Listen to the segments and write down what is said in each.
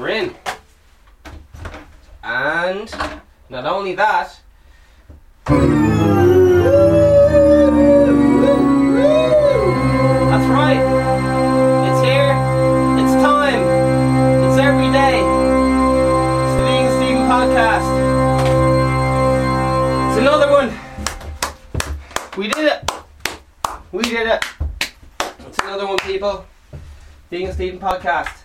We're in. And not only that. That's right. It's here. It's time. It's every day. It's the Vegan Steven podcast. It's another one. We did it. We did it. It's another one, people. Vegan Steven podcast.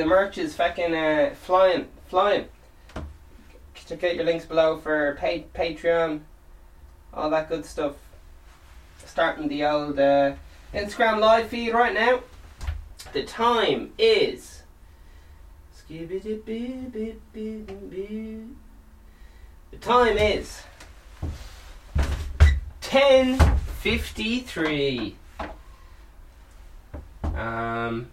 The merch is fucking uh, flying, flying. Check out your links below for pa- Patreon, all that good stuff. Starting the old uh, Instagram live feed right now. The time is. The time is. 10.53. Um.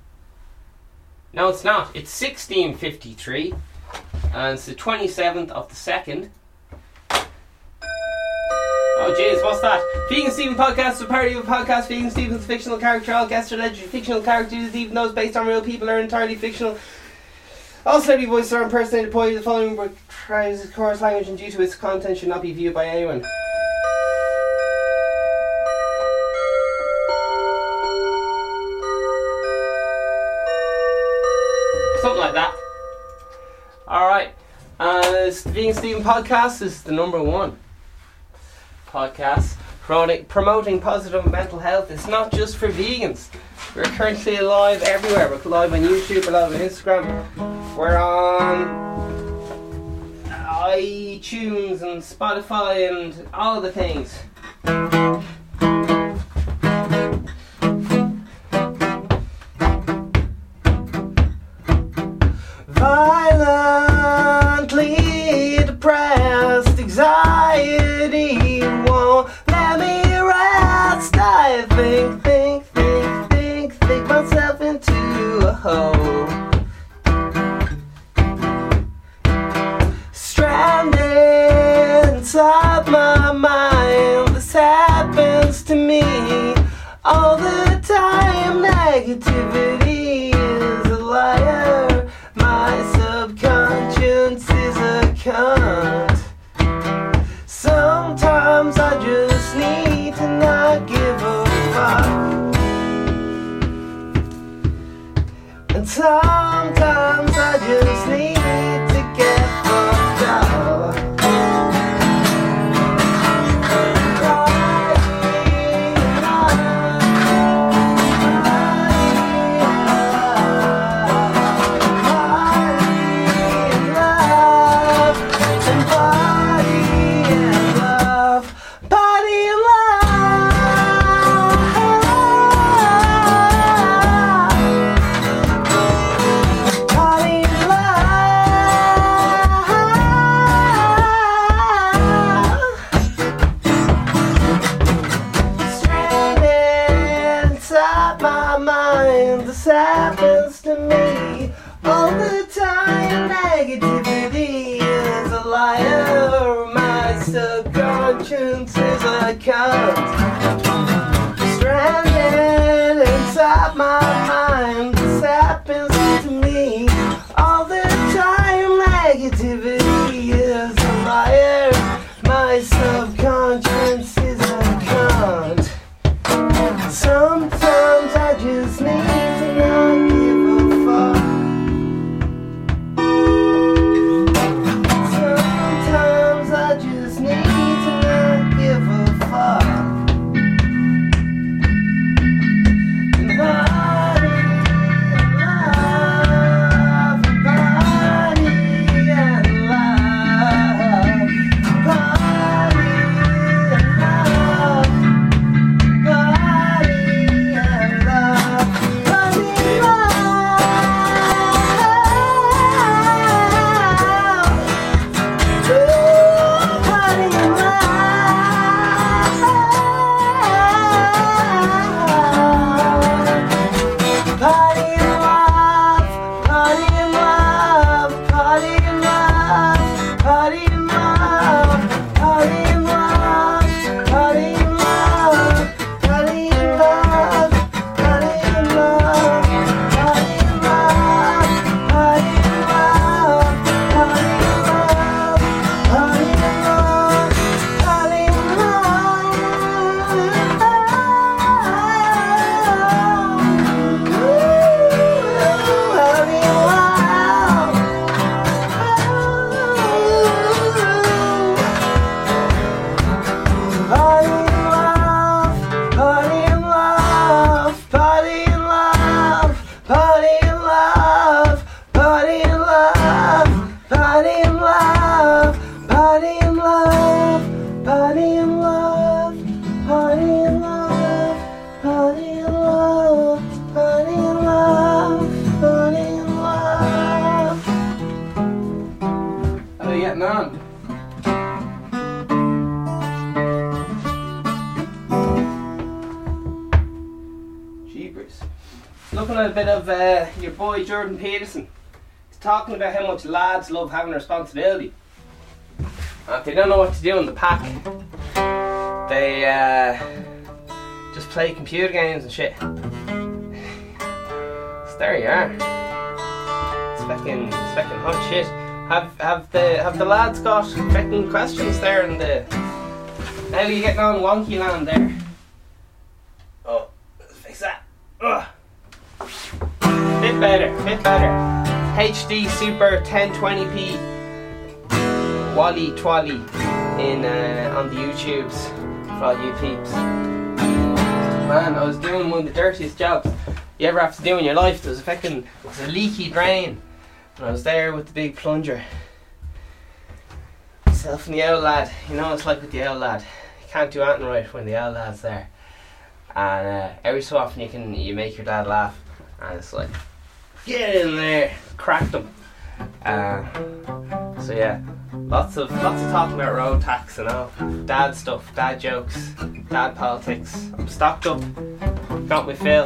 No, it's not. It's 1653. And it's the 27th of the 2nd. Oh, jeez, what's that? Vegan Steven Podcast a parody of a podcast. Vegan Steven's fictional character. All guests are alleged fictional characters, even those based on real people are entirely fictional. All celebrity voices are impersonated poorly. The following tries chorus language and due to its content should not be viewed by anyone. Vegan Steven podcast is the number one podcast promoting positive mental health. It's not just for vegans. We're currently live everywhere. We're live on YouTube, we're live on Instagram, we're on iTunes and Spotify and all of the things. Of uh, your boy Jordan Peterson. He's talking about how much lads love having responsibility. if they don't know what to do in the pack, they uh, just play computer games and shit. So there you are. It's fucking, fucking hot shit. Have have the have the lads got fucking questions there in the? How are you getting on wonky land there? Oh, fix that. Ugh. Better, bit better. HD Super 1020p Wally Twally in uh, on the YouTubes for all you peeps. Man, I was doing one of the dirtiest jobs you ever have to do in your life. There was a fucking was a leaky drain. And I was there with the big plunger. Myself and the owl lad. You know it's like with the owl lad. You can't do anything right when the owl lad's there. And uh, every so often you can you make your dad laugh. And it's like, get in there, crack them. Uh, so yeah, lots of lots of talking about road tax and all, dad stuff, dad jokes, dad politics. I'm stocked up, got my fill.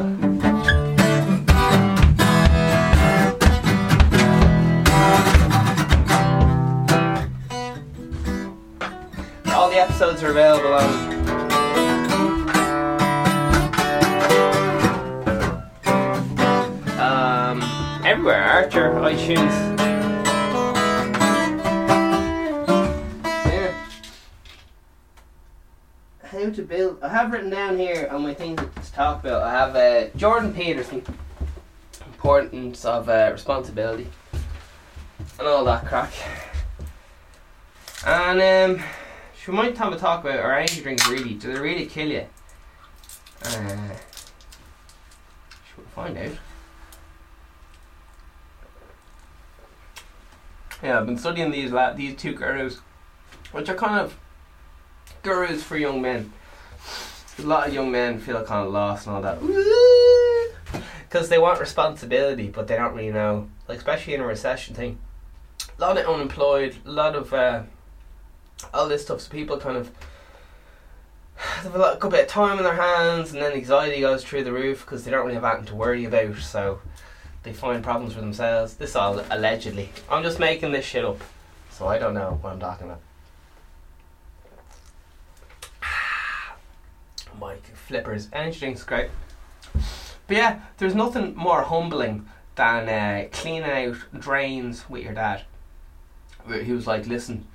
All the episodes are available on everywhere. Archer, iTunes. How to build? I have written down here on my thing to talk about. I have uh, Jordan Peterson, importance of uh, responsibility, and all that crack. And um, we might have a talk about are energy drinks really? Do they really kill you? Uh, should we find out? Yeah, I've been studying these la- these two gurus, which are kind of gurus for young men. A lot of young men feel kind of lost and all that, because they want responsibility, but they don't really know. Like especially in a recession thing, a lot of unemployed, a lot of uh, all this stuff. So people kind of have a lot, good bit of time in their hands, and then anxiety goes through the roof because they don't really have anything to worry about. So they find problems for themselves. This all allegedly. I'm just making this shit up, so I don't know what I'm talking about. My flippers, energy drinks, great. But yeah, there's nothing more humbling than uh, cleaning out drains with your dad. He was like, "Listen,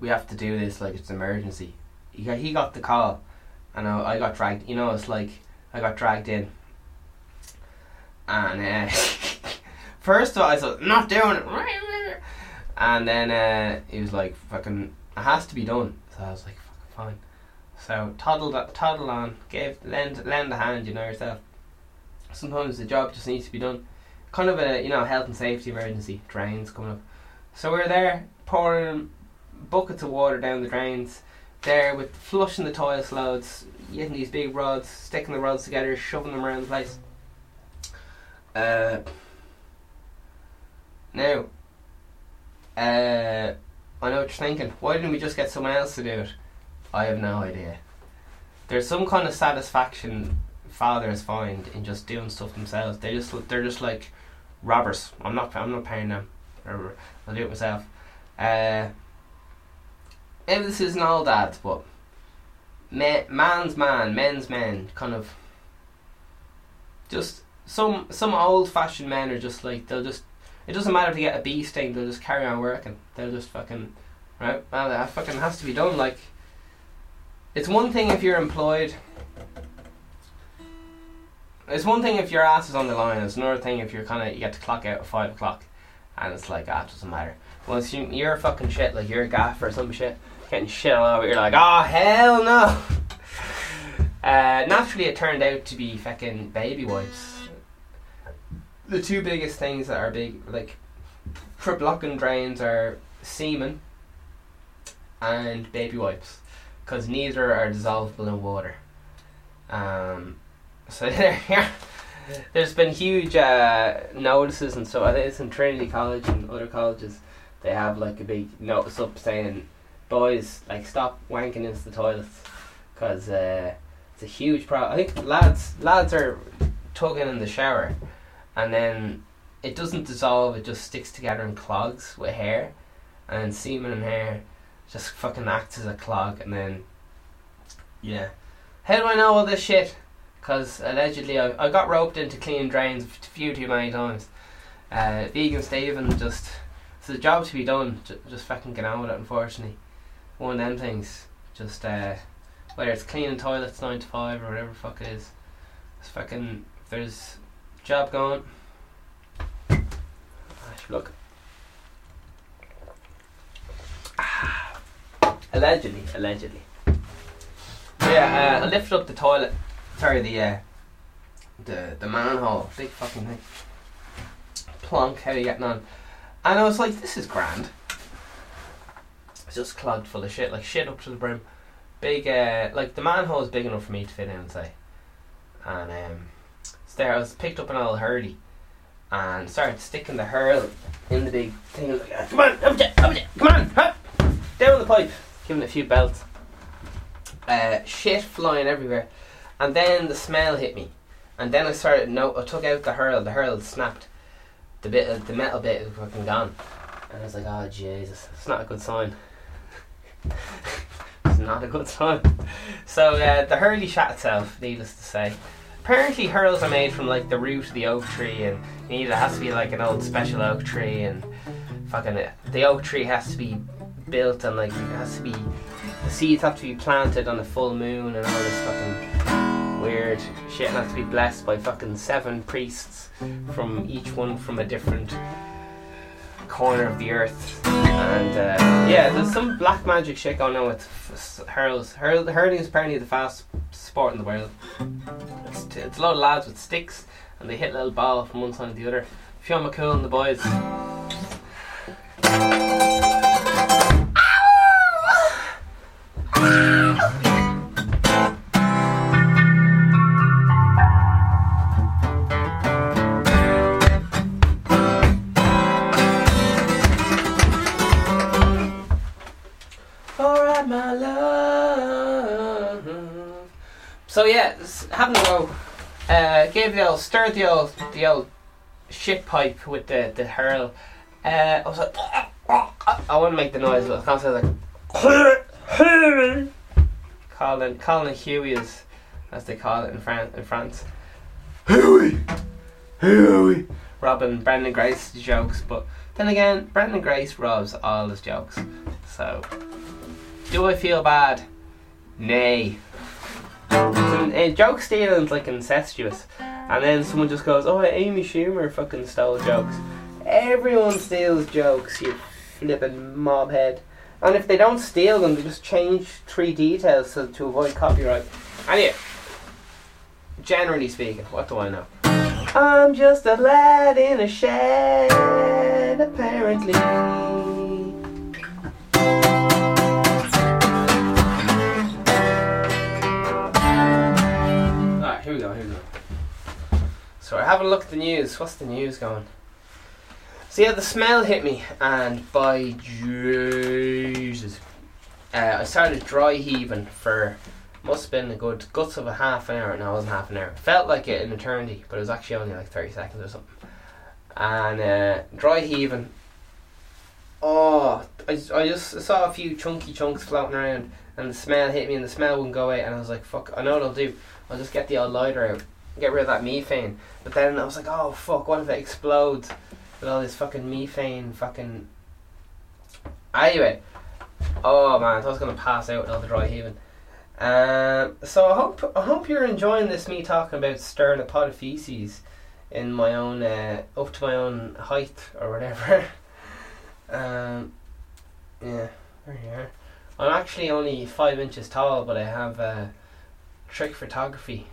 we have to do this. Like it's an emergency." He got, he got the call, and I, I got dragged. You know, it's like I got dragged in, and uh, first of all, I said, "Not doing it," and then uh, he was like, "Fucking, it has to be done." So I was like, "Fucking fine." So toddled toddled on, gave lend lend a hand, you know yourself. Sometimes the job just needs to be done. Kind of a you know health and safety emergency. Drains coming up, so we're there pouring buckets of water down the drains. There with flushing the toilet loads, getting these big rods, sticking the rods together, shoving them around the place. Uh, now, uh, I know what you're thinking. Why didn't we just get someone else to do it? I have no idea. There's some kind of satisfaction fathers find in just doing stuff themselves. They just they're just like robbers. I'm not I'm not paying them. I'll do it myself. Uh, maybe this isn't all dads, but man, man's man, men's men, kind of. Just some some old fashioned men are just like they'll just. It doesn't matter if they get a bee sting. They'll just carry on working. They'll just fucking right. Well, that fucking has to be done. Like, it's one thing if you're employed. It's one thing if your ass is on the line. It's another thing if you're kind of you get to clock out at five o'clock, and it's like ah, it doesn't matter. Once you you're fucking shit, like you're a gaffer or some shit, getting shit all over, you're like, oh hell no. Uh, naturally, it turned out to be fucking baby wipes. The two biggest things that are big, like for blocking drains, are semen and baby wipes, because neither are dissolvable in water. Um, so there, there's been huge uh, notices and so I think it's in Trinity College and other colleges. They have like a big notice up saying, "Boys, like stop wanking into the toilets," because uh, it's a huge problem. I think lads lads are tugging in the shower, and then it doesn't dissolve. It just sticks together and clogs with hair, and semen and hair just fucking acts as a clog, and then yeah. How do I know all this shit? Because allegedly I, I got roped into cleaning drains a few too many times. Uh, vegan Stephen just it's a job to be done. J- just fucking get on with it. Unfortunately, one of them things. Just uh, whether it's cleaning toilets nine to five or whatever the fuck it is. It's fucking there's job going. Look. Allegedly, allegedly. Yeah, uh, I lifted up the toilet. Sorry, the uh, the the manhole, big fucking thing. Plonk, how you getting on? And I was like, this is grand. It's just clogged full of shit, like shit up to the brim. Big, uh, like the manhole is big enough for me to fit in, say. And um, there, I was picked up an old hurley and started sticking the hurl in the big thing. Like, "Ah, come on, up it, up come on, up, down the pipe, giving a few belts. Uh, shit flying everywhere, and then the smell hit me, and then I started. No, I took out the hurl. The hurl snapped. The bit, of, the metal bit is fucking gone, and I was like, oh Jesus, it's not a good sign. it's not a good sign. So uh, the hurley shot itself, needless to say. Apparently, hurls are made from like the root of the oak tree, and you need it has to be like an old special oak tree, and fucking it. the oak tree has to be built and like it has to be the seeds have to be planted on a full moon and all this fucking weird shit and has to be blessed by fucking seven priests from each one from a different corner of the earth. And uh, yeah, there's some black magic shit going on with f- hurls. Hurl, hurling is apparently the fastest sport in the world. It's, t- it's a lot of lads with sticks and they hit a little ball from one side to the other. Fionn McCool and the boys. So yeah, having a go. Uh, gave the old stirred the old the old shit pipe with the the hurl. Uh, I was like, I want to make the noise, but I can't say like. Colin Colin and Huey is as they call it in France. In France. Huey, Huey. Robbing Brendan Grace jokes, but then again, Brendan Grace robs all his jokes. So, do I feel bad? Nay. Uh, joke stealing's like incestuous. And then someone just goes, oh, Amy Schumer fucking stole jokes. Everyone steals jokes, you flippin' mobhead. And if they don't steal them, they just change three details to, to avoid copyright. Anyway, generally speaking, what do I know? I'm just a lad in a shed, apparently. So having a look at the news. What's the news going? So yeah, the smell hit me, and by Jesus, uh, I started dry heaving for must have been a good guts of a half an hour. No, it wasn't half an hour. Felt like it an eternity, but it was actually only like thirty seconds or something. And uh, dry heaving. Oh, I, I just saw a few chunky chunks floating around, and the smell hit me, and the smell wouldn't go away. And I was like, "Fuck! I know what I'll do. I'll just get the old lighter out, get rid of that methane." But then I was like, "Oh fuck! What if it explodes with all this fucking methane? Fucking." Anyway, oh man, I was gonna pass out all the dry heaving. Um, so I hope I hope you're enjoying this me talking about stirring a pot of feces in my own uh, up to my own height or whatever. um, yeah, there you are. I'm actually only five inches tall, but I have uh, trick photography.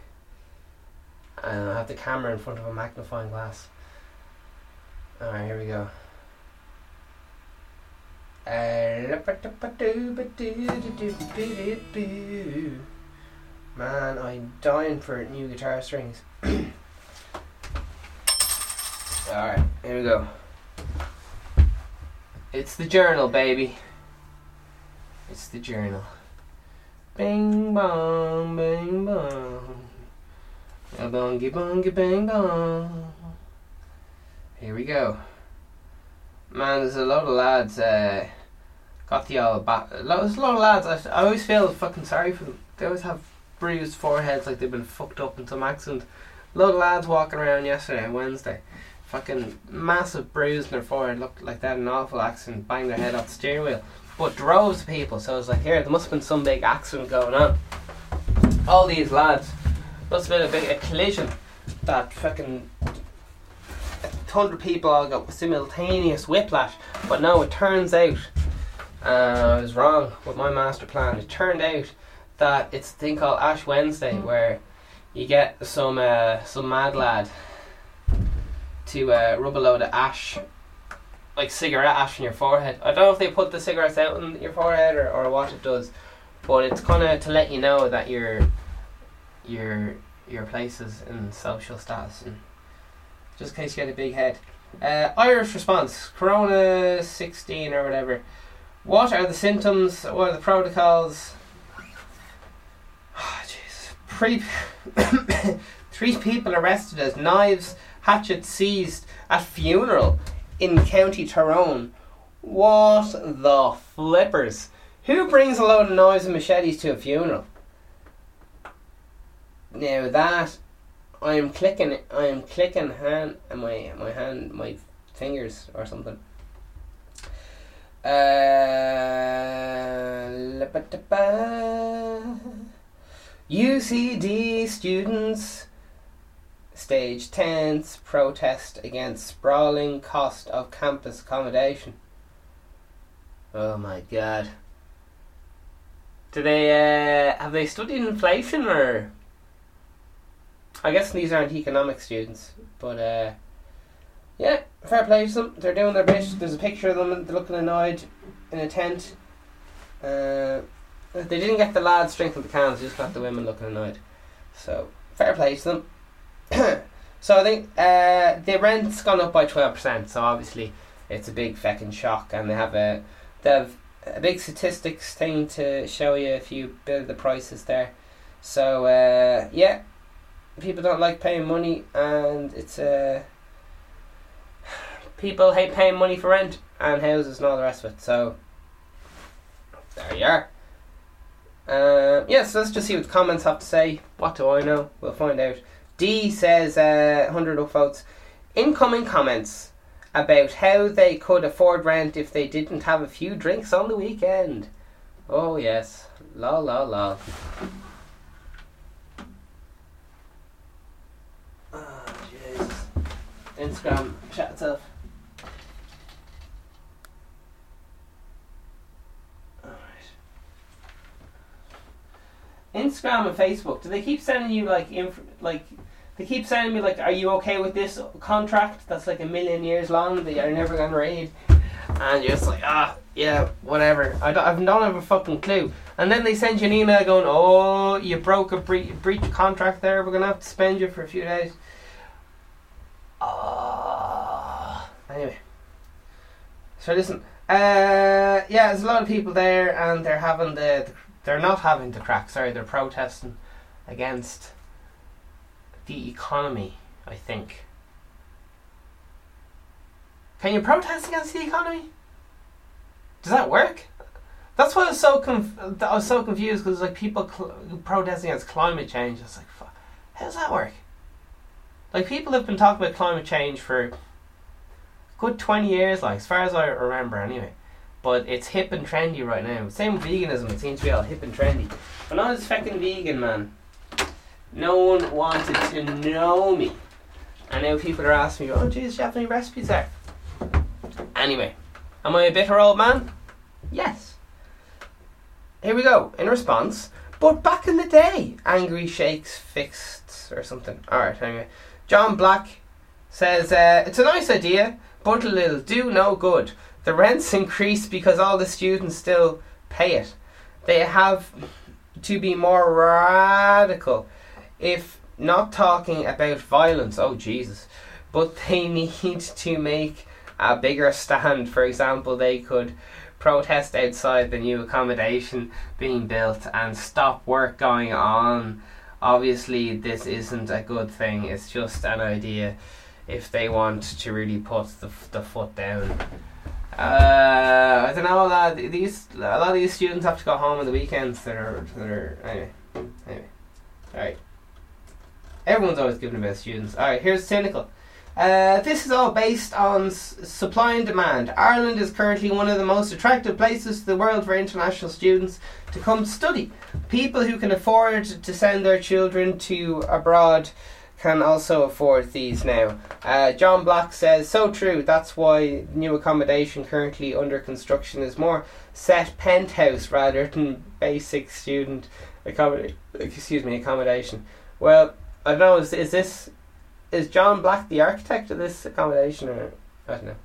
And I have the camera in front of a magnifying glass. Alright, here we go. Uh, man, I'm dying for new guitar strings. Alright, here we go. It's the journal, baby. It's the journal. Bing bong, bing bong. A bongy bongy bang bong. Here we go. Man, there's a lot of lads. Uh, got the old back. There's a lot of lads. I, I always feel fucking sorry for them. They always have bruised foreheads like they've been fucked up in some accident. A lot of lads walking around yesterday, Wednesday. Fucking massive bruise in their forehead. Looked like they had an awful accident. Banged their head off the steering wheel. But droves of people. So I was like, here, there must have been some big accident going on. All these lads. Must have been a big a collision. That fucking hundred people all got simultaneous whiplash. But no, it turns out uh, I was wrong with my master plan. It turned out that it's a thing called Ash Wednesday where you get some uh, some mad lad to uh, rub a load of ash, like cigarette ash on your forehead. I don't know if they put the cigarettes out on your forehead or, or what it does, but it's kind of to let you know that your your your places in social status and just in case you get a big head. Uh, Irish response: Corona sixteen or whatever. What are the symptoms? What are the protocols? Oh, Jesus. Three, people arrested as knives, hatchets seized at funeral in County Tyrone. What the flippers? Who brings a load of knives and machetes to a funeral? Now that I am clicking, I am clicking hand, and my my hand, my fingers or something. Uh, UCD students stage tents protest against sprawling cost of campus accommodation. Oh my god. Do they uh, have they studied inflation or? I guess these aren't economic students, but uh, yeah, fair play to them. They're doing their bit. There's a picture of them. They're looking annoyed in a tent. Uh, they didn't get the lads drinking the cans. They just got the women looking annoyed. So fair play to them. so I think uh, the rent's gone up by twelve percent. So obviously it's a big fucking shock, and they have a they have a big statistics thing to show you if you build the prices there. So uh, yeah, people don't like paying money, and it's uh, people hate paying money for rent and houses and all the rest of it. So there you are. Yes, yeah, so let's just see what the comments have to say. What do I know? We'll find out. D says uh, 100 upvotes. Incoming comments about how they could afford rent if they didn't have a few drinks on the weekend. Oh, yes. La la la. Oh, Jesus. Instagram, chat. Instagram and Facebook, do they keep sending you like inf- like they keep sending me like, are you okay with this contract that's like a million years long that you're never gonna read? And you're just like, ah, yeah, whatever. I don't, I don't have a fucking clue. And then they send you an email going, oh, you broke a bre- breach contract there. We're gonna have to spend you for a few days. Uh, anyway. So listen, uh, yeah, there's a lot of people there, and they're having the, the they're not having the crack. Sorry, they're protesting against the economy. I think. Can you protest against the economy? Does that work? That's why I was so conf- I was so confused because like people cl- protesting against climate change. It's like, fuck, how does that work? Like people have been talking about climate change for good twenty years, like as far as I remember, anyway but it's hip and trendy right now. Same with veganism, it seems to be all hip and trendy. When I was fucking vegan, man, no one wanted to know me. And now people are asking me, oh, do you have any recipes there? Anyway, am I a bitter old man? Yes. Here we go, in response. But back in the day, Angry Shakes fixed or something. Alright, anyway. John Black says, uh, it's a nice idea, but it'll do no good the rents increase because all the students still pay it. They have to be more radical, if not talking about violence. Oh Jesus! But they need to make a bigger stand. For example, they could protest outside the new accommodation being built and stop work going on. Obviously, this isn't a good thing. It's just an idea if they want to really put the, the foot down. Uh, I don't know. A lot of these a lot of these students have to go home on the weekends. That are that are anyway. Anyway, all right. Everyone's always giving about students. All right, here's cynical. Uh, this is all based on s- supply and demand. Ireland is currently one of the most attractive places in the world for international students to come study. People who can afford to send their children to abroad can also afford these now. Uh, John Black says, so true. That's why new accommodation currently under construction is more set penthouse rather than basic student accommodation. Excuse me, accommodation. Well, I don't know. Is, is this is John Black the architect of this accommodation or I don't know.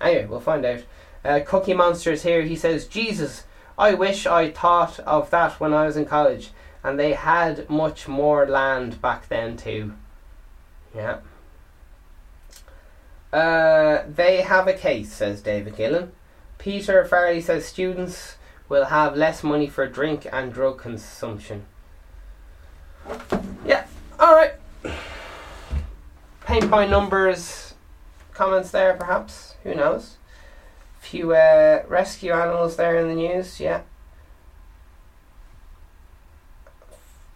Anyway, we'll find out. Uh, Cookie Monster is here. He says, Jesus, I wish I thought of that when I was in college, and they had much more land back then too. Yeah. Uh, they have a case, says David Gillen. Peter Farley says students will have less money for drink and drug consumption. Yeah, alright. Paint by numbers comments there, perhaps. Who knows? A Few uh, rescue animals there in the news, yeah.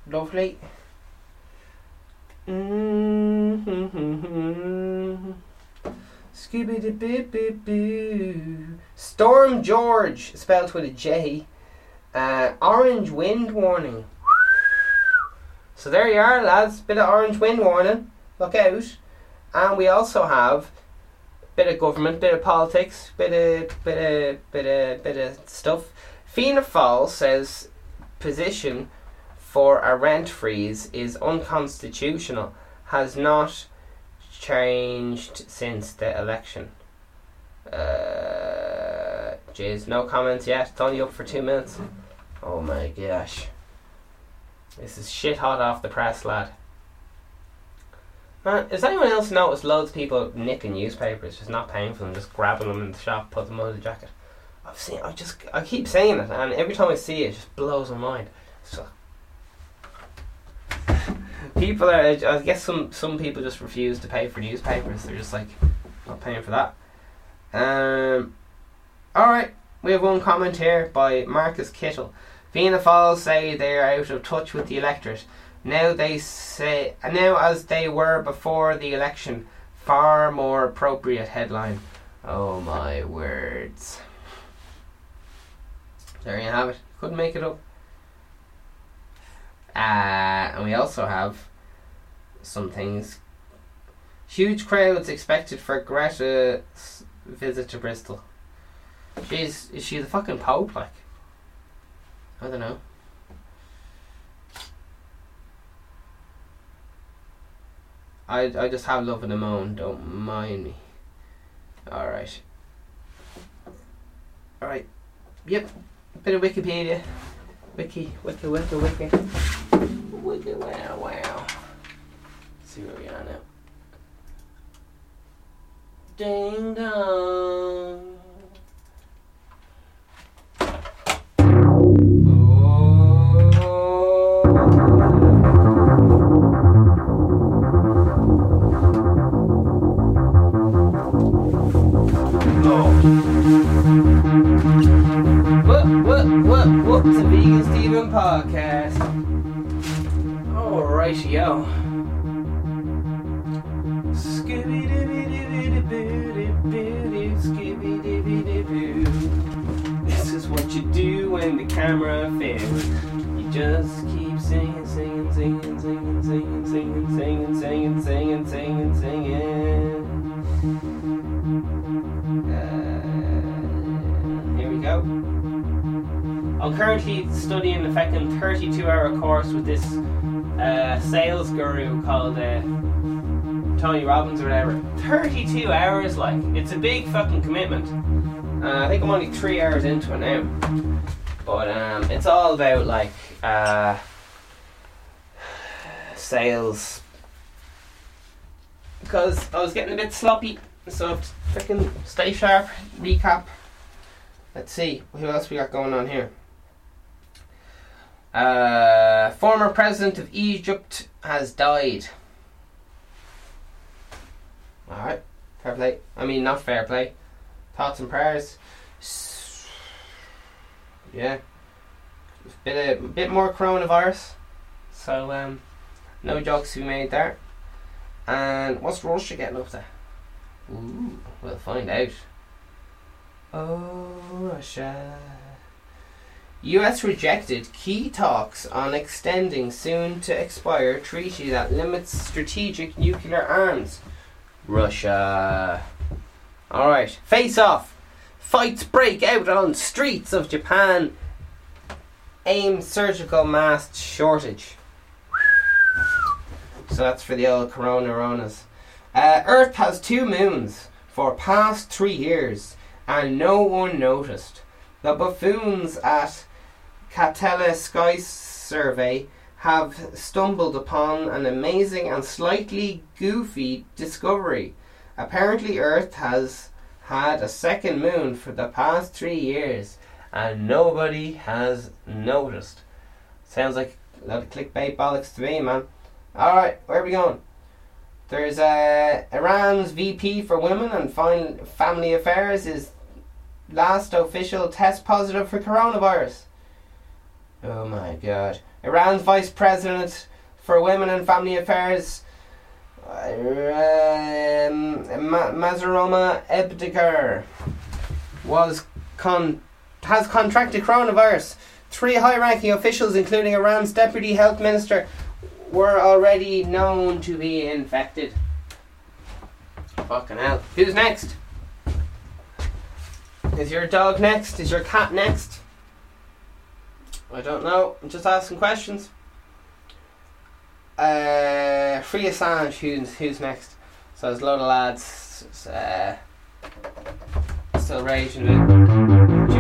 Lovely. Mm-hmm. Scooby Boo Boo Boo. Storm George, spelled with a J. Uh, orange wind warning. So there you are, lads. Bit of orange wind warning. Look out. And we also have bit of government, bit of politics, bit of bit of bit of bit of stuff. Fianna Fáil says position for a rent freeze is unconstitutional. Has not changed since the election. Uh, jeez, no comments yet. It's only up for two minutes. Oh my gosh. This is shit hot off the press, lad. Man, has anyone else noticed loads of people nicking newspapers, just not paying for them, just grabbing them in the shop, put them under the jacket? I've seen. I just. I keep saying it, and every time I see it, it just blows my mind. So. People are. I guess some some people just refuse to pay for newspapers. They're just like not paying for that. Um. All right, we have one comment here by Marcus Kittle. Fianna Fáil say they are out of touch with the electorate. Now they say now as they were before the election. Far more appropriate headline. Oh my words. There you have it. Couldn't make it up. Uh, and we also have some things. Huge crowds expected for Greta's visit to Bristol. She's is she the fucking Pope like? I don't know. I I just have love and the moan. Don't mind me. All right. All right. Yep. Bit of Wikipedia. Wiki, wiki, wiki, wiki. Wiki, wow, wow. see where we are now. Ding dong. Just keep singing, singing, singing, singing, singing, singing, singing, singing, singing, singing, singing. Uh, here we go. I'm currently studying a fucking 32 hour course with this uh, sales guru called uh, Tony Robbins or whatever. 32 hours, like, it's a big fucking commitment. Uh, I think I'm only three hours into it now. But um, it's all about, like, uh, sales. Because I was getting a bit sloppy, so I stay sharp, recap. Let's see, who else we got going on here? Uh, former president of Egypt has died. Alright, fair play. I mean, not fair play. Thoughts and prayers. Yeah. Bit, a bit more coronavirus. So, um, no jokes to be made there. And what's Russia getting up to? Ooh, we'll find out. Oh, Russia. US rejected key talks on extending soon to expire treaty that limits strategic nuclear arms. Russia. Alright, face off. Fights break out on streets of Japan. Aim surgical mask shortage. So that's for the old coronaronas. Uh, Earth has two moons for past three years, and no one noticed. The buffoons at Catalina Sky Survey have stumbled upon an amazing and slightly goofy discovery. Apparently, Earth has had a second moon for the past three years, and nobody has noticed. Sounds like a lot of clickbait bollocks to me, man. Alright, where are we going? There's uh, Iran's VP for Women and Family Affairs is last official test positive for coronavirus. Oh my god. Iran's Vice President for Women and Family Affairs, um, Mazaroma Ebdigar, was con- has contracted coronavirus. Three high-ranking officials, including Iran's Deputy Health Minister, were already known to be infected. Fucking hell. Who's next? Is your dog next? Is your cat next? I don't know. I'm just asking questions. Uh, Free Assange, who's, who's next? So there's a load of lads uh, still raging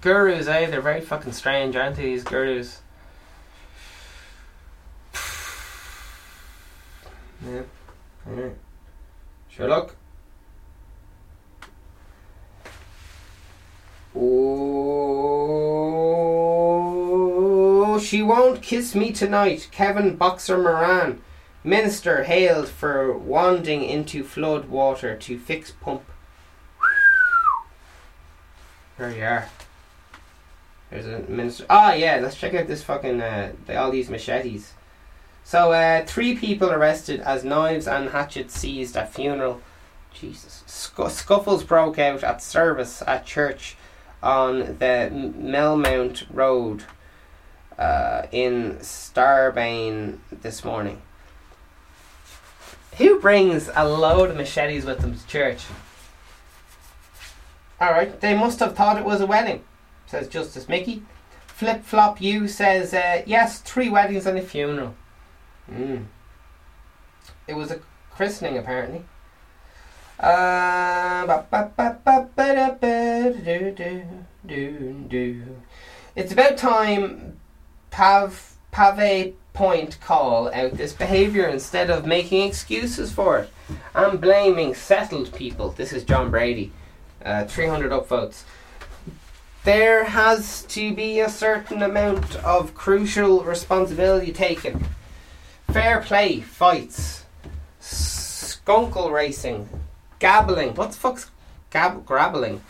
Gurus, eh? They're very fucking strange, aren't they, these gurus? Yeah. Alright. Sure look. Oh, she won't kiss me tonight. Kevin Boxer Moran, minister hailed for wanding into flood water to fix pump. There you are. There's a minister. Ah, yeah. Let's check out this fucking. Uh, all these machetes. So, uh, three people arrested as knives and hatchets seized at funeral. Jesus. Scu- scuffles broke out at service at church on the Melmount Road uh, in Strabane this morning. Who brings a load of machetes with them to church? Alright, they must have thought it was a wedding, says Justice Mickey. Flip Flop You says, uh, yes, three weddings and a funeral. Mm. It was a christening, apparently. Uh. It's about time Pav Pavee Point call out this behaviour instead of making excuses for it. I'm blaming settled people. This is John Brady. Uh, 300 upvotes. There has to be a certain amount of crucial responsibility taken. Fair play, fights, skunkle racing, gabbling. What the fuck's gab- grabbling?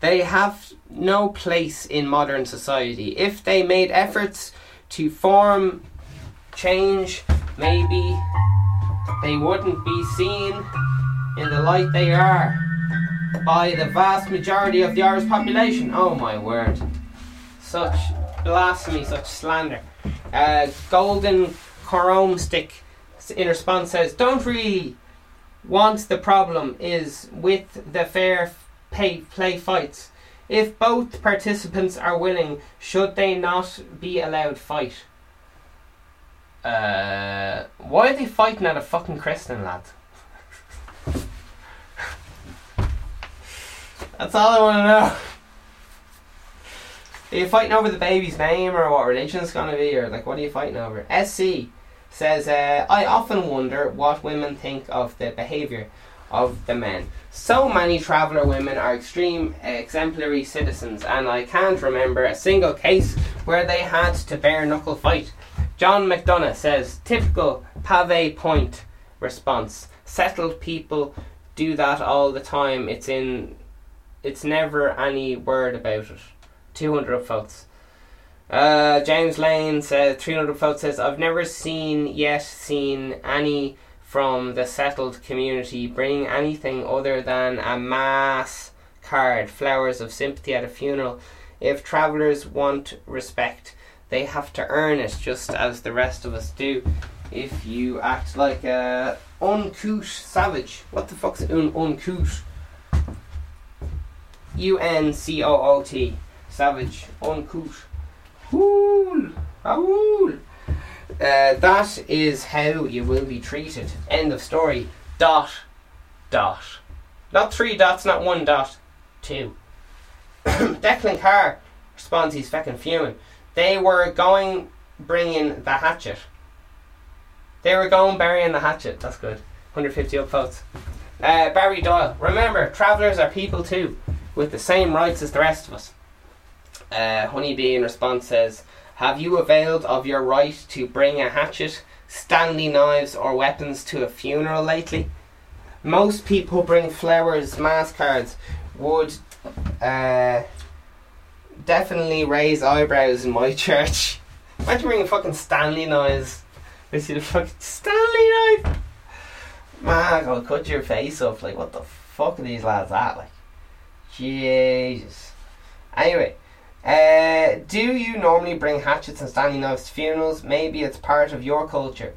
They have no place in modern society. If they made efforts to form change, maybe they wouldn't be seen in the light they are by the vast majority of the Irish population. Oh my word. Such blasphemy, such slander. Uh, Golden Corome Stick in response says, Don't really want the problem is with the fair pay play fights. If both participants are willing, should they not be allowed fight? Uh, why are they fighting at a fucking christening, lad? That's all I want to know. Are you fighting over the baby's name or what religion it's going to be or like what are you fighting over? SC says, uh, I often wonder what women think of the behaviour of the men. So many traveller women are extreme exemplary citizens, and I can't remember a single case where they had to bare knuckle fight. John McDonough says, typical Pavee Point response. Settled people do that all the time. It's in, it's never any word about it. 200 votes. Uh, James Lane says 300 votes says I've never seen yet seen any from the settled community bring anything other than a mass card, flowers of sympathy at a funeral. If travellers want respect, they have to earn it just as the rest of us do. If you act like a uncouth savage, what the fuck's un uncouth? U N C O O T, savage, uncouth. Wool, wool. Uh, that is how you will be treated. End of story. Dot. Dot. Not three dots, not one dot. Two. Declan Carr responds he's fucking fuming. They were going bringing the hatchet. They were going burying the hatchet. That's good. 150 upvotes. Uh, Barry Doyle. Remember, travellers are people too, with the same rights as the rest of us. Uh, Honeybee in response says, Have you availed of your right to bring a hatchet, Stanley knives, or weapons to a funeral lately? Most people bring flowers, mass cards, would uh, definitely raise eyebrows in my church. Imagine bringing fucking Stanley knives. I see the fucking Stanley knife. Man, I'll cut your face off. Like, what the fuck are these lads at? Like, Jesus. Anyway, uh, do you normally bring hatchets and Stanley knives to funerals? Maybe it's part of your culture.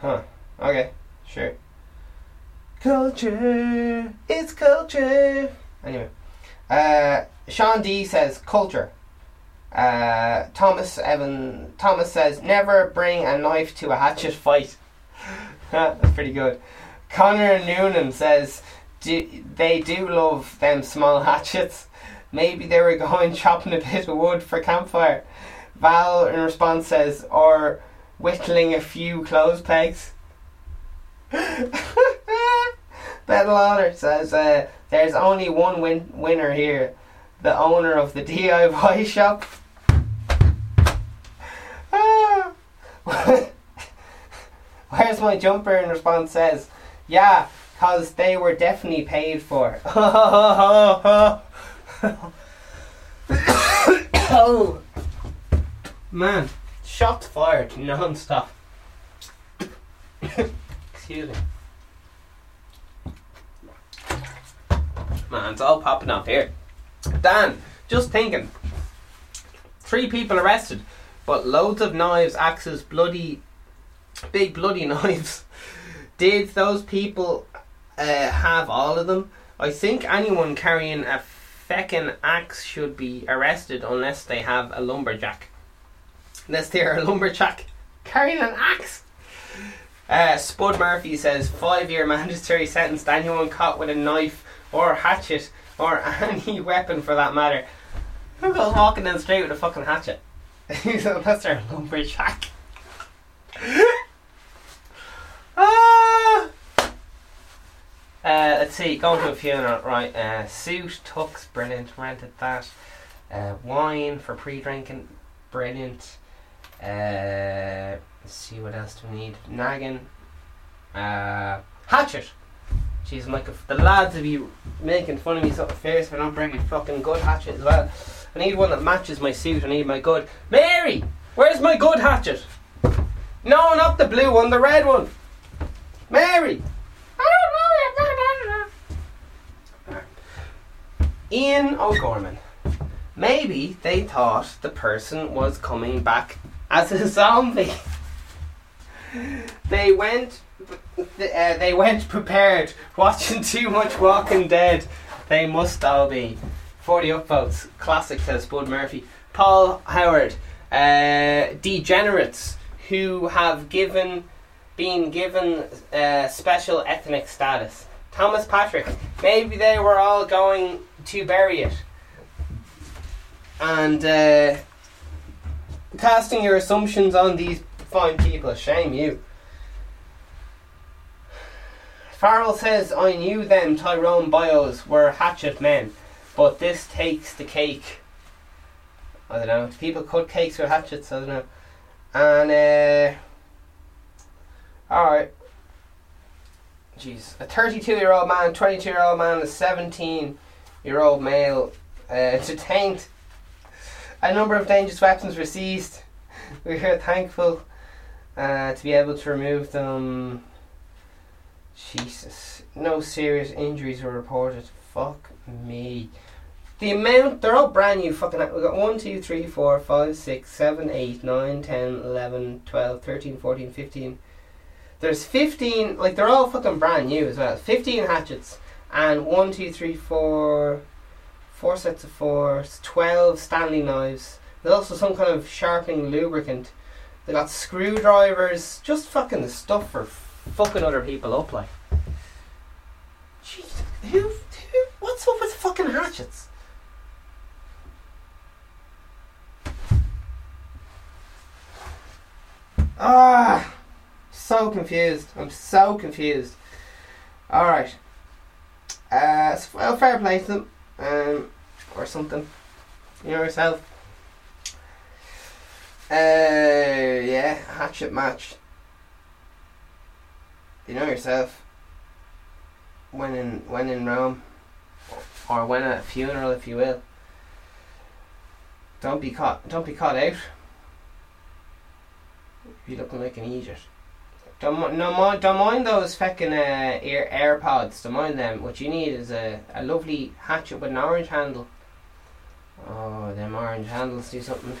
Huh. Okay. Sure. Culture. It's culture. Anyway. Uh, Sean D says culture. Uh, Thomas Evan Thomas says never bring a knife to a hatchet fight. That's pretty good. Connor Noonan says do, they do love them small hatchets. Maybe they were going chopping a bit of wood for campfire. Val in response says or whittling a few clothes pegs. Battle Otter says uh, there's only one win- winner here the owner of the DIY shop. Ah. Where's my jumper? In response says, yeah, cause they were definitely paid for. oh man, shots fired non-stop. Excuse me. Man, it's all popping off here. Dan, just thinking. Three people arrested, but loads of knives, axes, bloody, big bloody knives. Did those people uh, have all of them? I think anyone carrying a feckin' axe should be arrested unless they have a lumberjack. Unless they're a lumberjack carrying an axe. Uh, Spud Murphy says five year mandatory sentence to anyone caught with a knife or hatchet or any weapon for that matter. Who goes walking down the street with a fucking hatchet? Unless they're a lumberjack. ah! Uh, let's see, going to a funeral, right? Uh, suit, tux, brilliant, rented that. Uh, wine for pre drinking, brilliant. Uh, let's see, what else do we need? Nagging. Uh, hatchet! Jeez, like, if the lads would be making fun of me so fierce if I don't bring my fucking good hatchet as well. I need one that matches my suit, I need my good. Mary! Where's my good hatchet? No, not the blue one, the red one! Mary! Ian O'Gorman. Maybe they thought the person was coming back as a zombie. they went. Uh, they went prepared, watching too much Walking Dead. They must all be. 40 upvotes. Classic, says Bud Murphy. Paul Howard. Uh, degenerates who have given been given uh, special ethnic status. Thomas Patrick. Maybe they were all going to bury it. And uh, casting your assumptions on these fine people, shame you. Farrell says, I knew them Tyrone bios were hatchet men, but this takes the cake. I don't know. People cut cakes with hatchets, I don't know. And, uh, alright. Jeez. A 32 year old man, 22 year old man, a 17 year old male uh, detained. A number of dangerous weapons were seized. We are thankful uh, to be able to remove them. Jesus. No serious injuries were reported. Fuck me. The amount, they're all brand new fucking. We've got 1, 2, 3, 4, 5, 6, 7, 8, 9, 10, 11, 12, 13, 14, 15. There's 15, like they're all fucking brand new as well. 15 hatchets and 1, 2, 3, 4, 4 sets of 4, 12 Stanley knives. There's also some kind of sharpening lubricant. They got screwdrivers, just fucking the stuff for fucking other people up like. Jeez, who, who, what's up with fucking hatchets? Ah, so confused. I'm so confused. All right. Uh, well, fair play to them, um, or something. You know yourself. Uh, yeah, hatchet match. You know yourself. When in when in Rome, or when at a funeral, if you will. Don't be caught. Don't be caught out. Be looking like an idiot. Don't no mind. Don't mind those fucking uh, ear AirPods. Don't mind them. What you need is a, a lovely hatchet with an orange handle. Oh, them orange handles do something.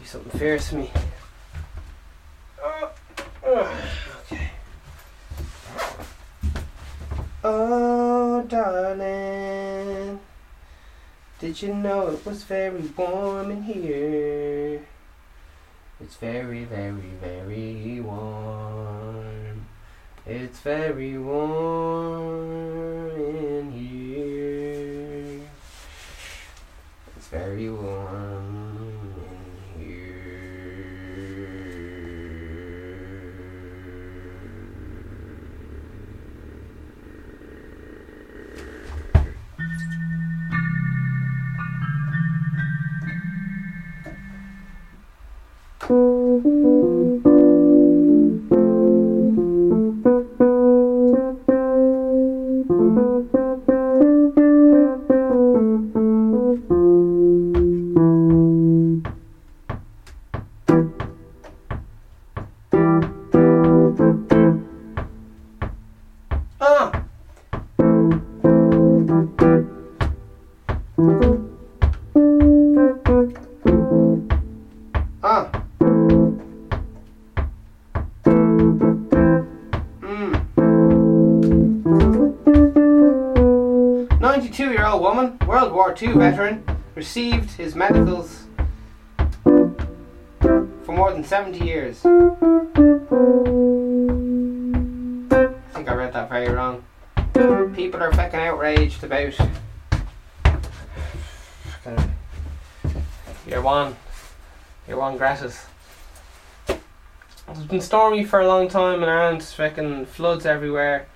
Do something fierce for me. Oh, oh, okay. Oh, darling. Did you know it was very warm in here? It's very, very, very warm. It's very warm in here. It's very warm in here. Ah! Ah! Mm. 92 year old woman, World War II veteran, received his medicals for more than 70 years. I think I read that very wrong. People are fucking outraged about. You're one. You're one gratis. It's been stormy for a long time in Ireland, fucking floods everywhere.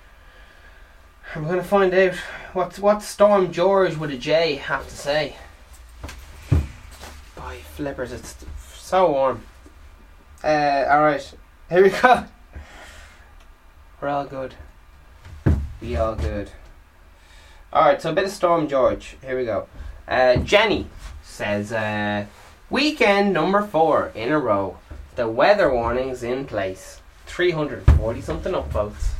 I'm gonna find out what what Storm George with a J have to say. Boy, flippers, it's so warm. Uh, alright, here we go. We're all good. We all good. Alright, so a bit of Storm George. Here we go. Uh, Jenny says, uh, weekend number four in a row. The weather warning's in place. 340 something up, folks.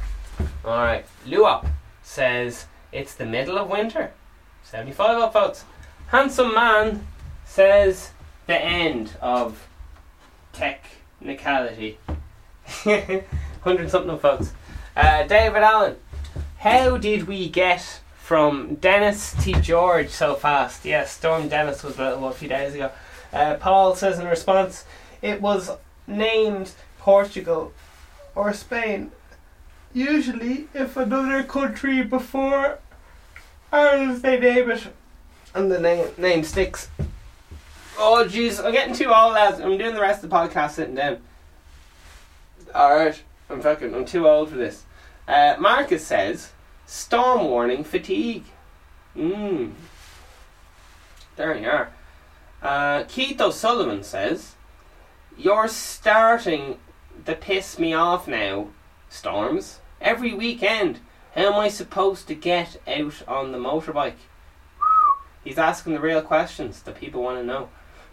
Alright, Luop says, it's the middle of winter. 75 up, folks. Handsome Man says, the end of technicality. 100 something up, folks. Uh, David Allen, how did we get from Dennis to George so fast? Yes, Storm Dennis was a, a few days ago. Uh, Paul says in response, it was named Portugal or Spain. Usually if another country before Ireland they name it and the name name sticks. Oh jeez, I'm getting too old lads. I'm doing the rest of the podcast sitting down. Alright. I'm fucking I'm too old for this. Uh, Marcus says storm warning fatigue. Mmm. There you are. Uh, Keith O'Sullivan says, You're starting to piss me off now, Storms. Every weekend, how am I supposed to get out on the motorbike? He's asking the real questions that people want to know.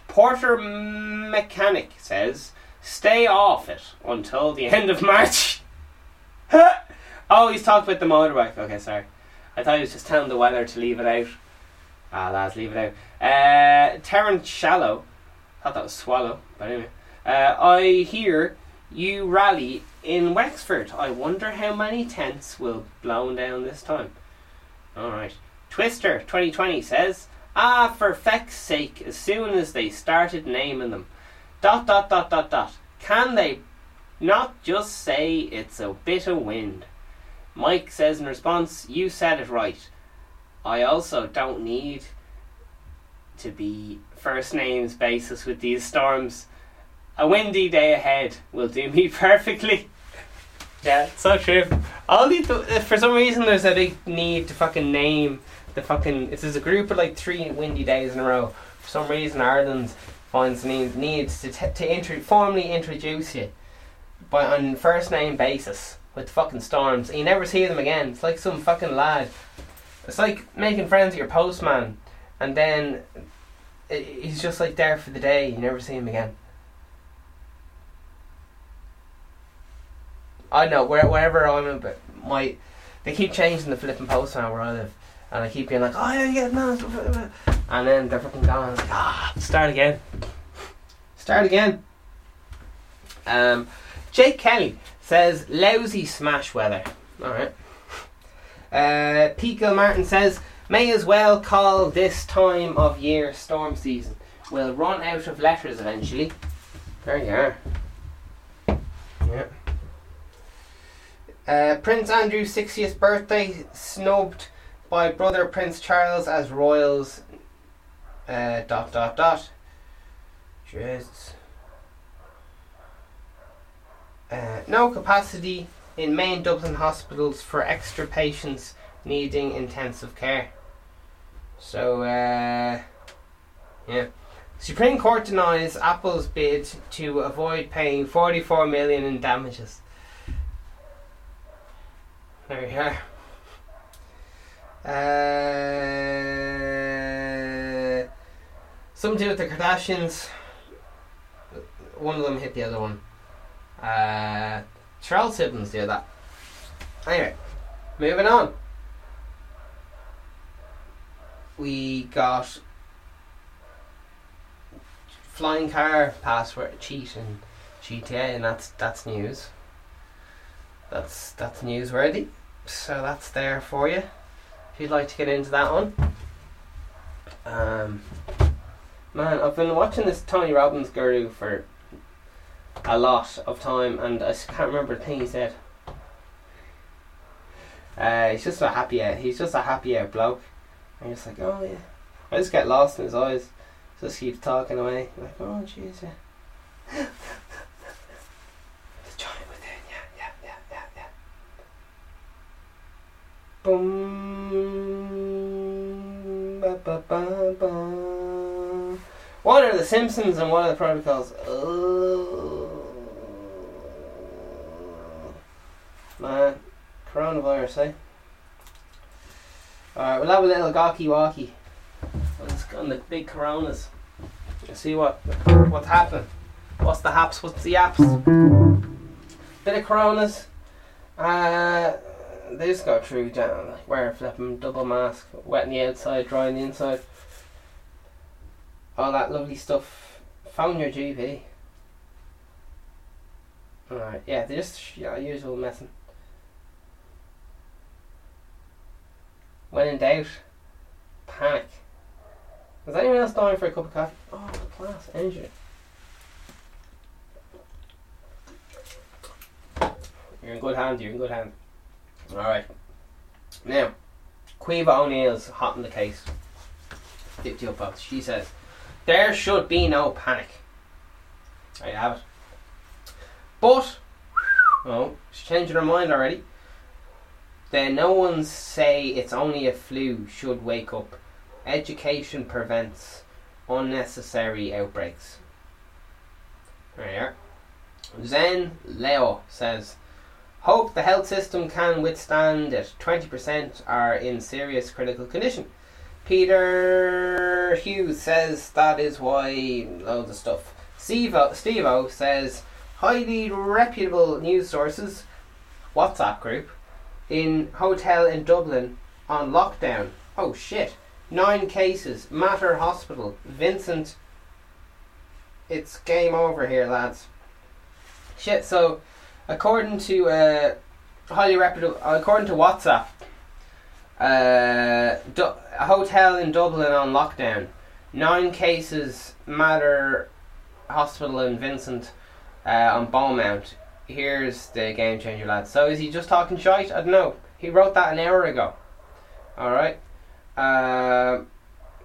Porter Mechanic says, Stay off it until the end of March. oh, he's talking about the motorbike. Okay, sorry. I thought he was just telling the weather to leave it out. Ah, lads, leave it out. Uh, Terence Shallow. Thought that was Swallow, but anyway. Uh, I hear you rally in Wexford. I wonder how many tents will blown down this time. Alright. Twister 2020 says, Ah, for feck's sake, as soon as they started naming them. Dot dot dot dot dot. Can they not just say it's a bit of wind? Mike says in response, You said it right. I also don't need to be first names basis with these storms. A windy day ahead will do me perfectly. Yeah, so true. These, for some reason, there's a big need to fucking name the fucking. It's there's a group of like three windy days in a row. For some reason, Ireland finds need, needs to t- to formally introduce you by on first name basis with fucking storms. And you never see them again. It's like some fucking lad. It's like making friends with your postman, and then he's just like there for the day. You never see him again. I know where, wherever I'm, a bit, my they keep changing the flipping postman where I live, and I keep being like, oh yeah, yeah, man, and then they're fucking gone. Like, ah, start again, start again. Um, Jake Kelly says lousy smash weather. All right. Uh, Pete Martin says may as well call this time of year storm season. We'll run out of letters eventually. There you are. Yeah. Uh, Prince Andrew's 60th birthday snubbed by brother Prince Charles as royals. Uh, dot dot dot. Jesus. Uh, no capacity in main Dublin hospitals for extra patients needing intensive care. So, uh, yeah. Supreme Court denies Apple's bid to avoid paying 44 million in damages. There you are. Uh, something to do with the Kardashians. One of them hit the other one. Uh, Charles siblings do that. Anyway, moving on. We got flying car password cheat in GTA, and that's that's news. That's that's newsworthy. So that's there for you. If you'd like to get into that one. Um, man, I've been watching this Tony Robbins guru for a lot of time, and I can't remember the thing he said. Uh, he's just a happy out. He's just a happy out bloke. And you're just like, oh yeah. I just get lost in his eyes. Just keeps talking away. Like, oh jeez, yeah. the giant within, yeah, yeah, yeah, yeah, yeah. Boom. Ba, ba, ba, ba. What are the Simpsons and what are the protocols? Oh. Man, coronavirus, eh? Alright, we'll have a little gawky walkie on, the big coronas. See what what's happening. What's the haps? What's the apps? Bit of coronas. Uh, they just go through down, like wear a flipping double mask, wetting the outside, dry on the inside. All that lovely stuff. Phone your GP. Alright, yeah, they just yeah, usual messing. When in doubt, panic. Is anyone else dying for a cup of coffee? Oh, class, energy. You're in good hands, you're in good hands. Alright. Now, Quiva O'Neill's hot in the case. Dipped you up on. She says, There should be no panic. There you have it. But, oh, she's changing her mind already. Then no one say it's only a flu should wake up. Education prevents unnecessary outbreaks. There you are. Zen Leo says, Hope the health system can withstand it. 20% are in serious critical condition. Peter Hughes says that is why loads of stuff. Steve O says, highly reputable news sources, WhatsApp group, in hotel in Dublin on lockdown. Oh shit. Nine cases. Mater Hospital. Vincent. It's game over here, lads. Shit, so according to uh, highly reputable, according to WhatsApp, uh, du- a hotel in Dublin on lockdown. Nine cases. Mater Hospital in Vincent uh, on Beaumont. Here's the game changer, lads. So is he just talking shite? I don't know. He wrote that an hour ago. All right. Uh,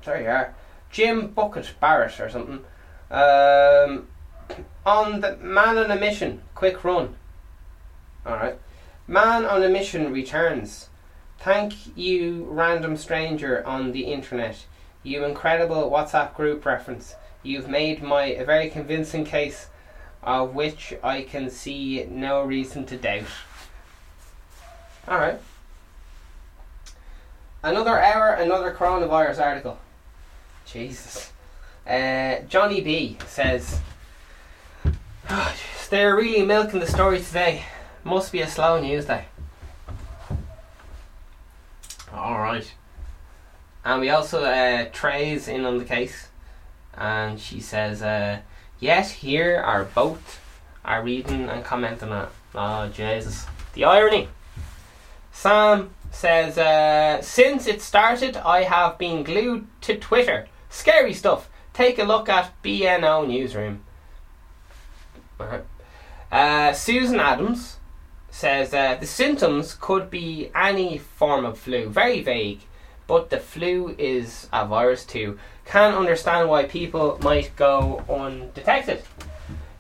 there you are. Jim Bucket Barrett or something. Um, on the man on a mission, quick run. All right. Man on a mission returns. Thank you, random stranger on the internet. You incredible WhatsApp group reference. You've made my a very convincing case of which I can see no reason to doubt. Alright. Another hour, another coronavirus article. Jesus. Uh, Johnny B says, oh, They're really milking the story today. Must be a slow news day. Alright. And we also, uh, Trey's in on the case. And she says, uh, Yet here are both are reading and commenting on it. Oh Jesus. The irony. Sam says, uh, since it started I have been glued to Twitter. Scary stuff. Take a look at BNO Newsroom. Uh, Susan Adams says uh, the symptoms could be any form of flu, very vague, but the flu is a virus too can understand why people might go undetected.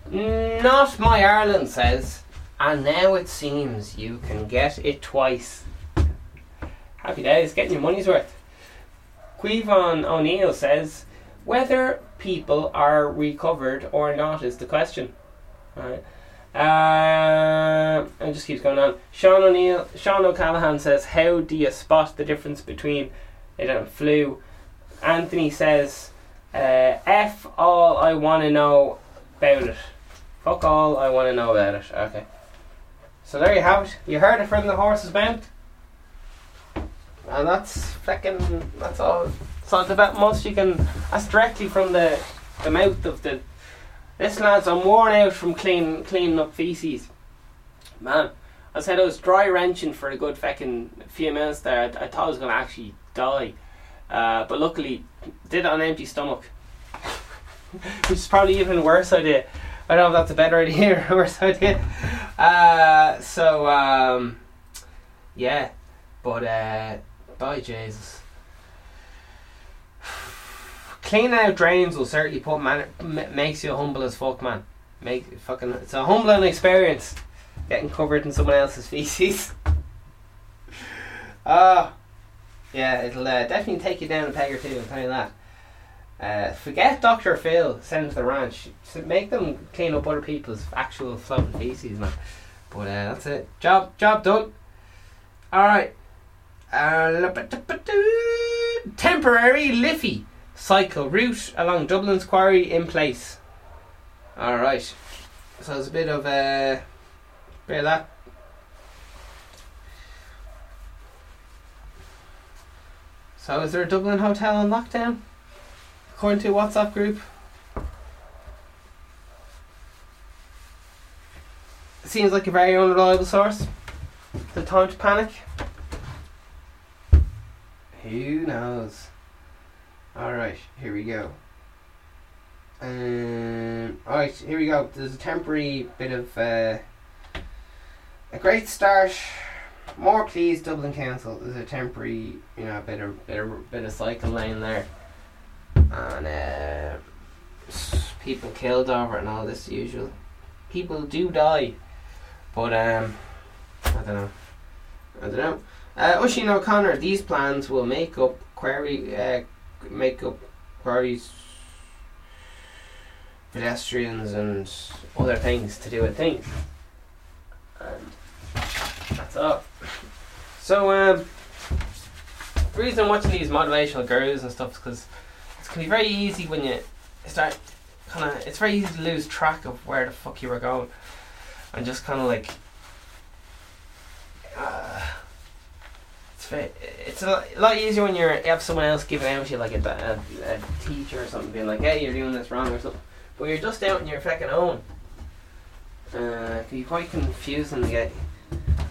Not my Ireland says, and now it seems you can get it twice. Happy days, getting your money's worth. Quivon O'Neill says, whether people are recovered or not is the question. Right. Uh, and just keeps going on. Sean O'Neill, Sean O'Callaghan says, how do you spot the difference between it and flu Anthony says, uh, F all I want to know about it. Fuck all I want to know about it. Okay. So there you have it. You heard it from the horse's mouth. And that's fucking. That's all. It's not about most you can. That's directly from the the mouth of the. This lads, I'm worn out from clean cleaning up feces. Man, I said I was dry wrenching for a good fucking few minutes there. I, I thought I was gonna actually die. Uh, but luckily, did it on empty stomach, which is probably even worse idea. I don't know if that's a better idea or a worse idea. Uh, so um, yeah, but uh, by Jesus. Cleaning out drains will certainly put man m- makes you humble as fuck, man. Make fucking it's a humbling experience getting covered in someone else's feces. Ah. uh, yeah, it'll uh, definitely take you down a peg or two, I'll tell you that. Uh, forget Dr. Phil, send to the ranch. Make them clean up other people's actual floating feces, man. But uh, that's it. Job job done. Alright. Uh, temporary Liffey cycle route along Dublin's quarry in place. Alright. So there's a bit of a bit of that So is there a Dublin hotel on lockdown? According to a WhatsApp group. Seems like a very unreliable source. The time to panic. Who knows? Alright, here we go. Um, Alright, here we go. There's a temporary bit of uh, a great start more please Dublin Council. There's a temporary, you know, bit of bit of bit of cycle lane there, and uh, people killed over and all this usual. People do die, but um, I don't know. I don't know. Uh, Oisin O'Connor, these plans will make up quarry, uh, make up quarries, pedestrians, and other things to do with things. And that's all. So, um, the reason I'm watching these motivational gurus and stuff is because it can be very easy when you start kind of. It's very easy to lose track of where the fuck you were going, and just kind of like. Uh, it's it's a lot, easier when you have someone else giving out to you like a, a, a teacher or something being like hey you're doing this wrong or something but you're just out on your fucking own uh, it can be quite confusing to get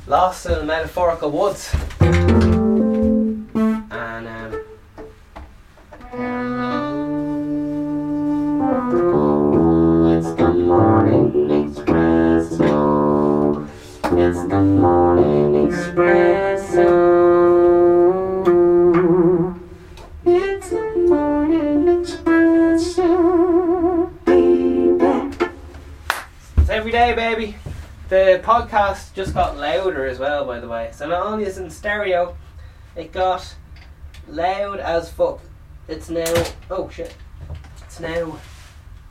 lost in the metaphorical woods and um It's the morning espresso. It's the morning espresso. The podcast just got louder as well, by the way. So not only is it in stereo, it got loud as fuck. It's now. Oh shit. It's now.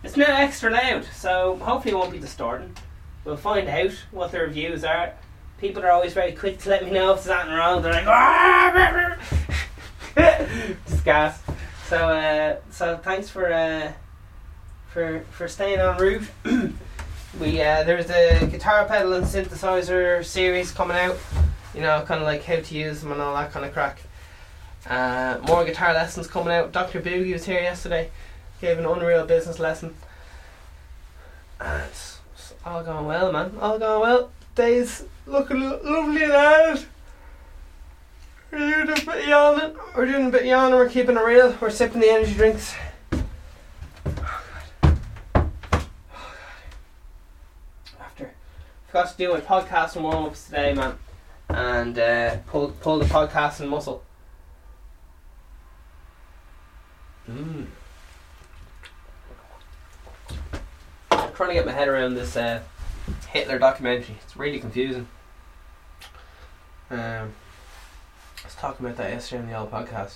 It's now extra loud. So hopefully it won't be distorting. We'll find out what the reviews are. People are always very quick to let me know if there's anything wrong. They're like, just gas. So, uh, so thanks for uh, for for staying on route. we uh, there's a guitar pedal and synthesizer series coming out. You know, kind of like how to use them and all that kind of crack. Uh, more guitar lessons coming out. Dr. Boogie was here yesterday, gave an unreal business lesson. And it's, it's all going well, man. All going well. Days looking lo- lovely and out. We're doing a bit of yawning. We're doing a bit of yawning. We're keeping it real. We're sipping the energy drinks. Forgot to do my podcast and warm ups today, man, and uh, pull pull the podcast and muscle. Mm. I'm trying to get my head around this uh, Hitler documentary. It's really confusing. Um, I was talking about that yesterday on the old podcast.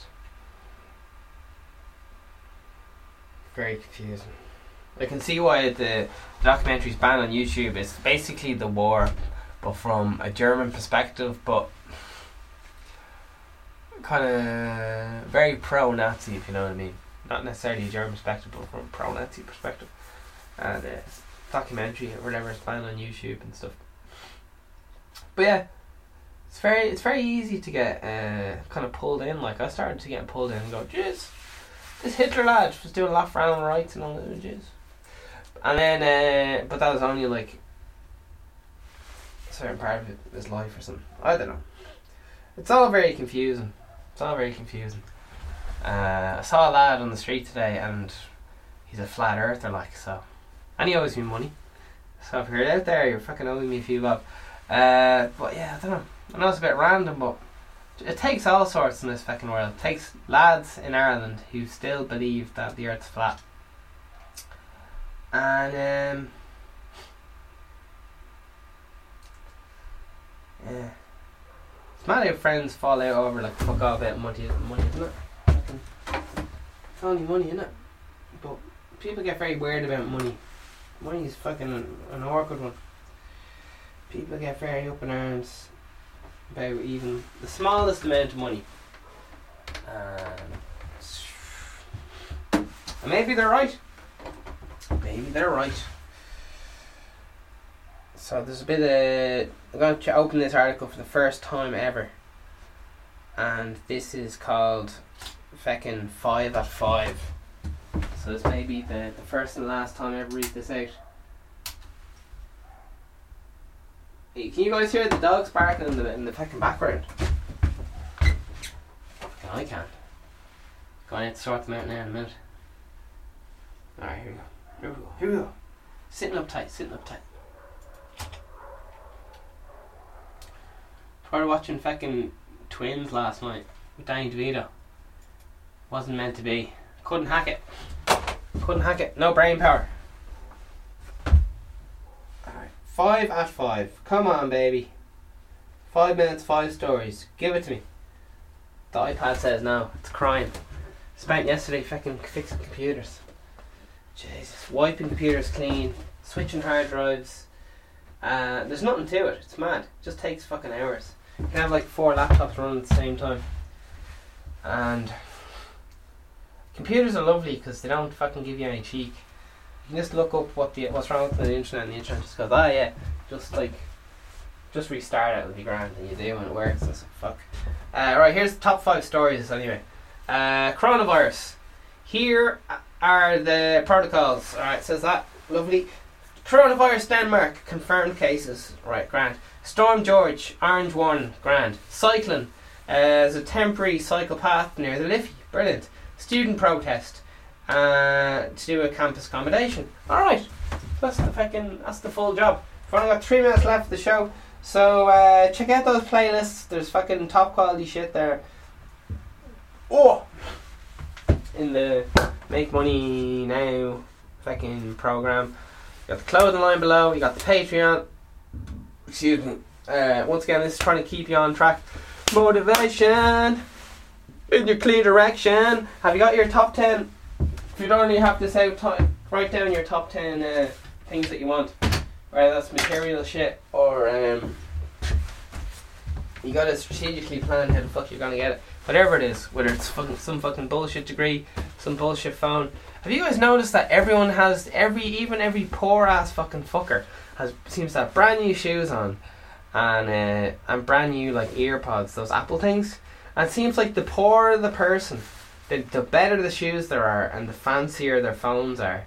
Very confusing. I can see why the documentary's banned on YouTube. It's basically the war, but from a German perspective, but kind of very pro-Nazi, if you know what I mean. Not necessarily a German perspective, but from a pro-Nazi perspective. And uh, it's documentary or whatever is banned on YouTube and stuff. But yeah, it's very it's very easy to get uh, kind of pulled in. Like I started to get pulled in and go, jeez, this Hitler lad was doing left round and rights and all that, jeez. And then, uh, but that was only like a certain part of his life or something. I don't know. It's all very confusing. It's all very confusing. Uh, I saw a lad on the street today, and he's a flat earther, like so, and he owes me money. So if you're out there, you're fucking owing me a few bob. Uh, but yeah, I don't know. I know it's a bit random, but it takes all sorts in this fucking world. It takes lads in Ireland who still believe that the Earth's flat, and um, yeah, it's mad friends fall out over like fuck off about money, money, isn't it? It's only money, isn't it? But people get very weird about money. Money is fucking an, an awkward one. People get very up in arms about even the smallest amount of money. Um, and maybe they're right. Maybe they're right. So there's a bit of. I'm going to open this article for the first time ever. And this is called Feckin' 5 at 5. So this may be the, the first and last time I ever read this out. Hey, Can you guys hear the dogs barking in the in the fucking background? I can't. Going to sort them out now in a minute. Alright, here we go. Here we go. Here we go. Sitting up tight, sitting up tight. Started watching fucking Twins last night with Danny DeVito. Wasn't meant to be. Couldn't hack it. Couldn't hack it. No brain power. Alright. Five at five. Come on, baby. Five minutes, five stories. Give it to me. The iPad says no. It's crying. Spent yesterday fucking fixing computers. Jesus. Wiping computers clean. Switching hard drives. Uh, there's nothing to it. It's mad. It just takes fucking hours. You can have like four laptops running at the same time. And computers are lovely because they don't fucking give you any cheek. You can just look up what the what's wrong with the internet, and the internet just goes, ah, yeah, just like just restart it, it'll be grand, and you do, and it works. And so fuck. Uh, right, here's top five stories anyway. Uh, coronavirus. Here are the protocols. All right, says that lovely. Coronavirus Denmark confirmed cases. Right, grand. Storm George, Orange One, grand. Cycling. Uh, there's a temporary cycle path near the Liffey. Brilliant. Student protest. Uh, to do a campus accommodation. Alright. That's the fucking that's the full job. We've only got three minutes left of the show. So uh, check out those playlists. There's fucking top quality shit there. Oh in the make money now fucking program. You got the clothing line below, you got the Patreon. Excuse me. Uh, once again, this is trying to keep you on track. Motivation in your clear direction. Have you got your top 10? If you don't only have this out, write down your top 10 uh, things that you want. Whether that's material shit or um, you gotta strategically plan how the fuck you're gonna get it. Whatever it is, whether it's fucking some fucking bullshit degree, some bullshit phone. Have you guys noticed that everyone has every even every poor ass fucking fucker has seems to have brand new shoes on and uh, and brand new like earpods, those Apple things. And it seems like the poorer the person, the the better the shoes there are and the fancier their phones are,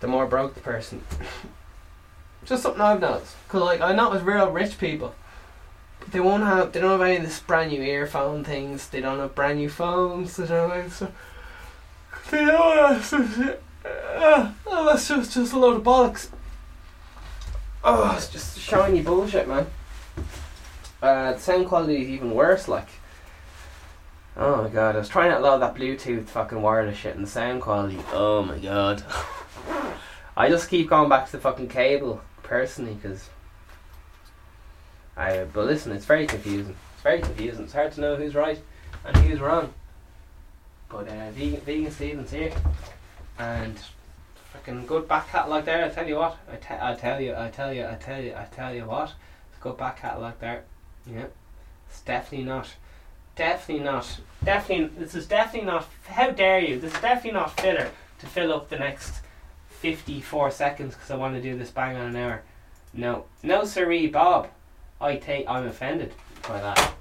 the more broke the person. Just something I've noticed. Cause like I it's real rich people. They won't have they don't have any of this brand new earphone things, they don't have brand new phones, they don't have so they don't have. Uh, oh, that's just, just a load of bollocks. Oh, it's just shiny bullshit, man. Uh, the sound quality is even worse, like. Oh my god, I was trying out a that Bluetooth fucking wireless shit and the sound quality. Oh my god. I just keep going back to the fucking cable, personally, because. I, but listen, it's very confusing. It's very confusing. It's hard to know who's right and who's wrong. But uh, vegan, vegan Stevens here, and fucking good back catalogue there. I tell you what, I, te- I tell you, I tell you, I tell you, I tell you what, it's good back catalogue there. Yeah, it's definitely not, definitely not, definitely. This is definitely not. How dare you? This is definitely not filler to fill up the next fifty-four seconds because I want to do this bang on an hour. No, no, sirree, Bob. I take. I'm offended by that.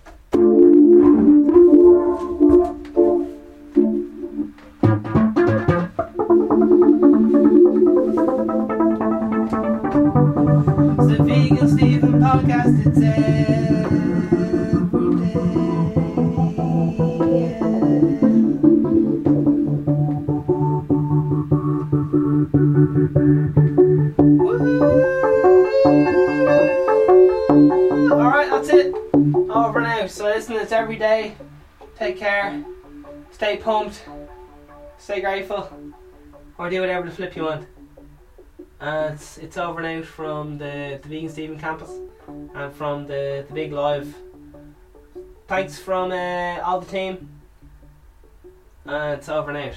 It's the Vegan Stephen podcast. It's Take care. Stay pumped. Stay grateful. Or do whatever the flip you want. And it's, it's over now from the, the Vegan Stephen campus and from the, the big live. Thanks from uh, all the team. And it's over now.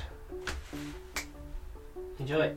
Enjoy.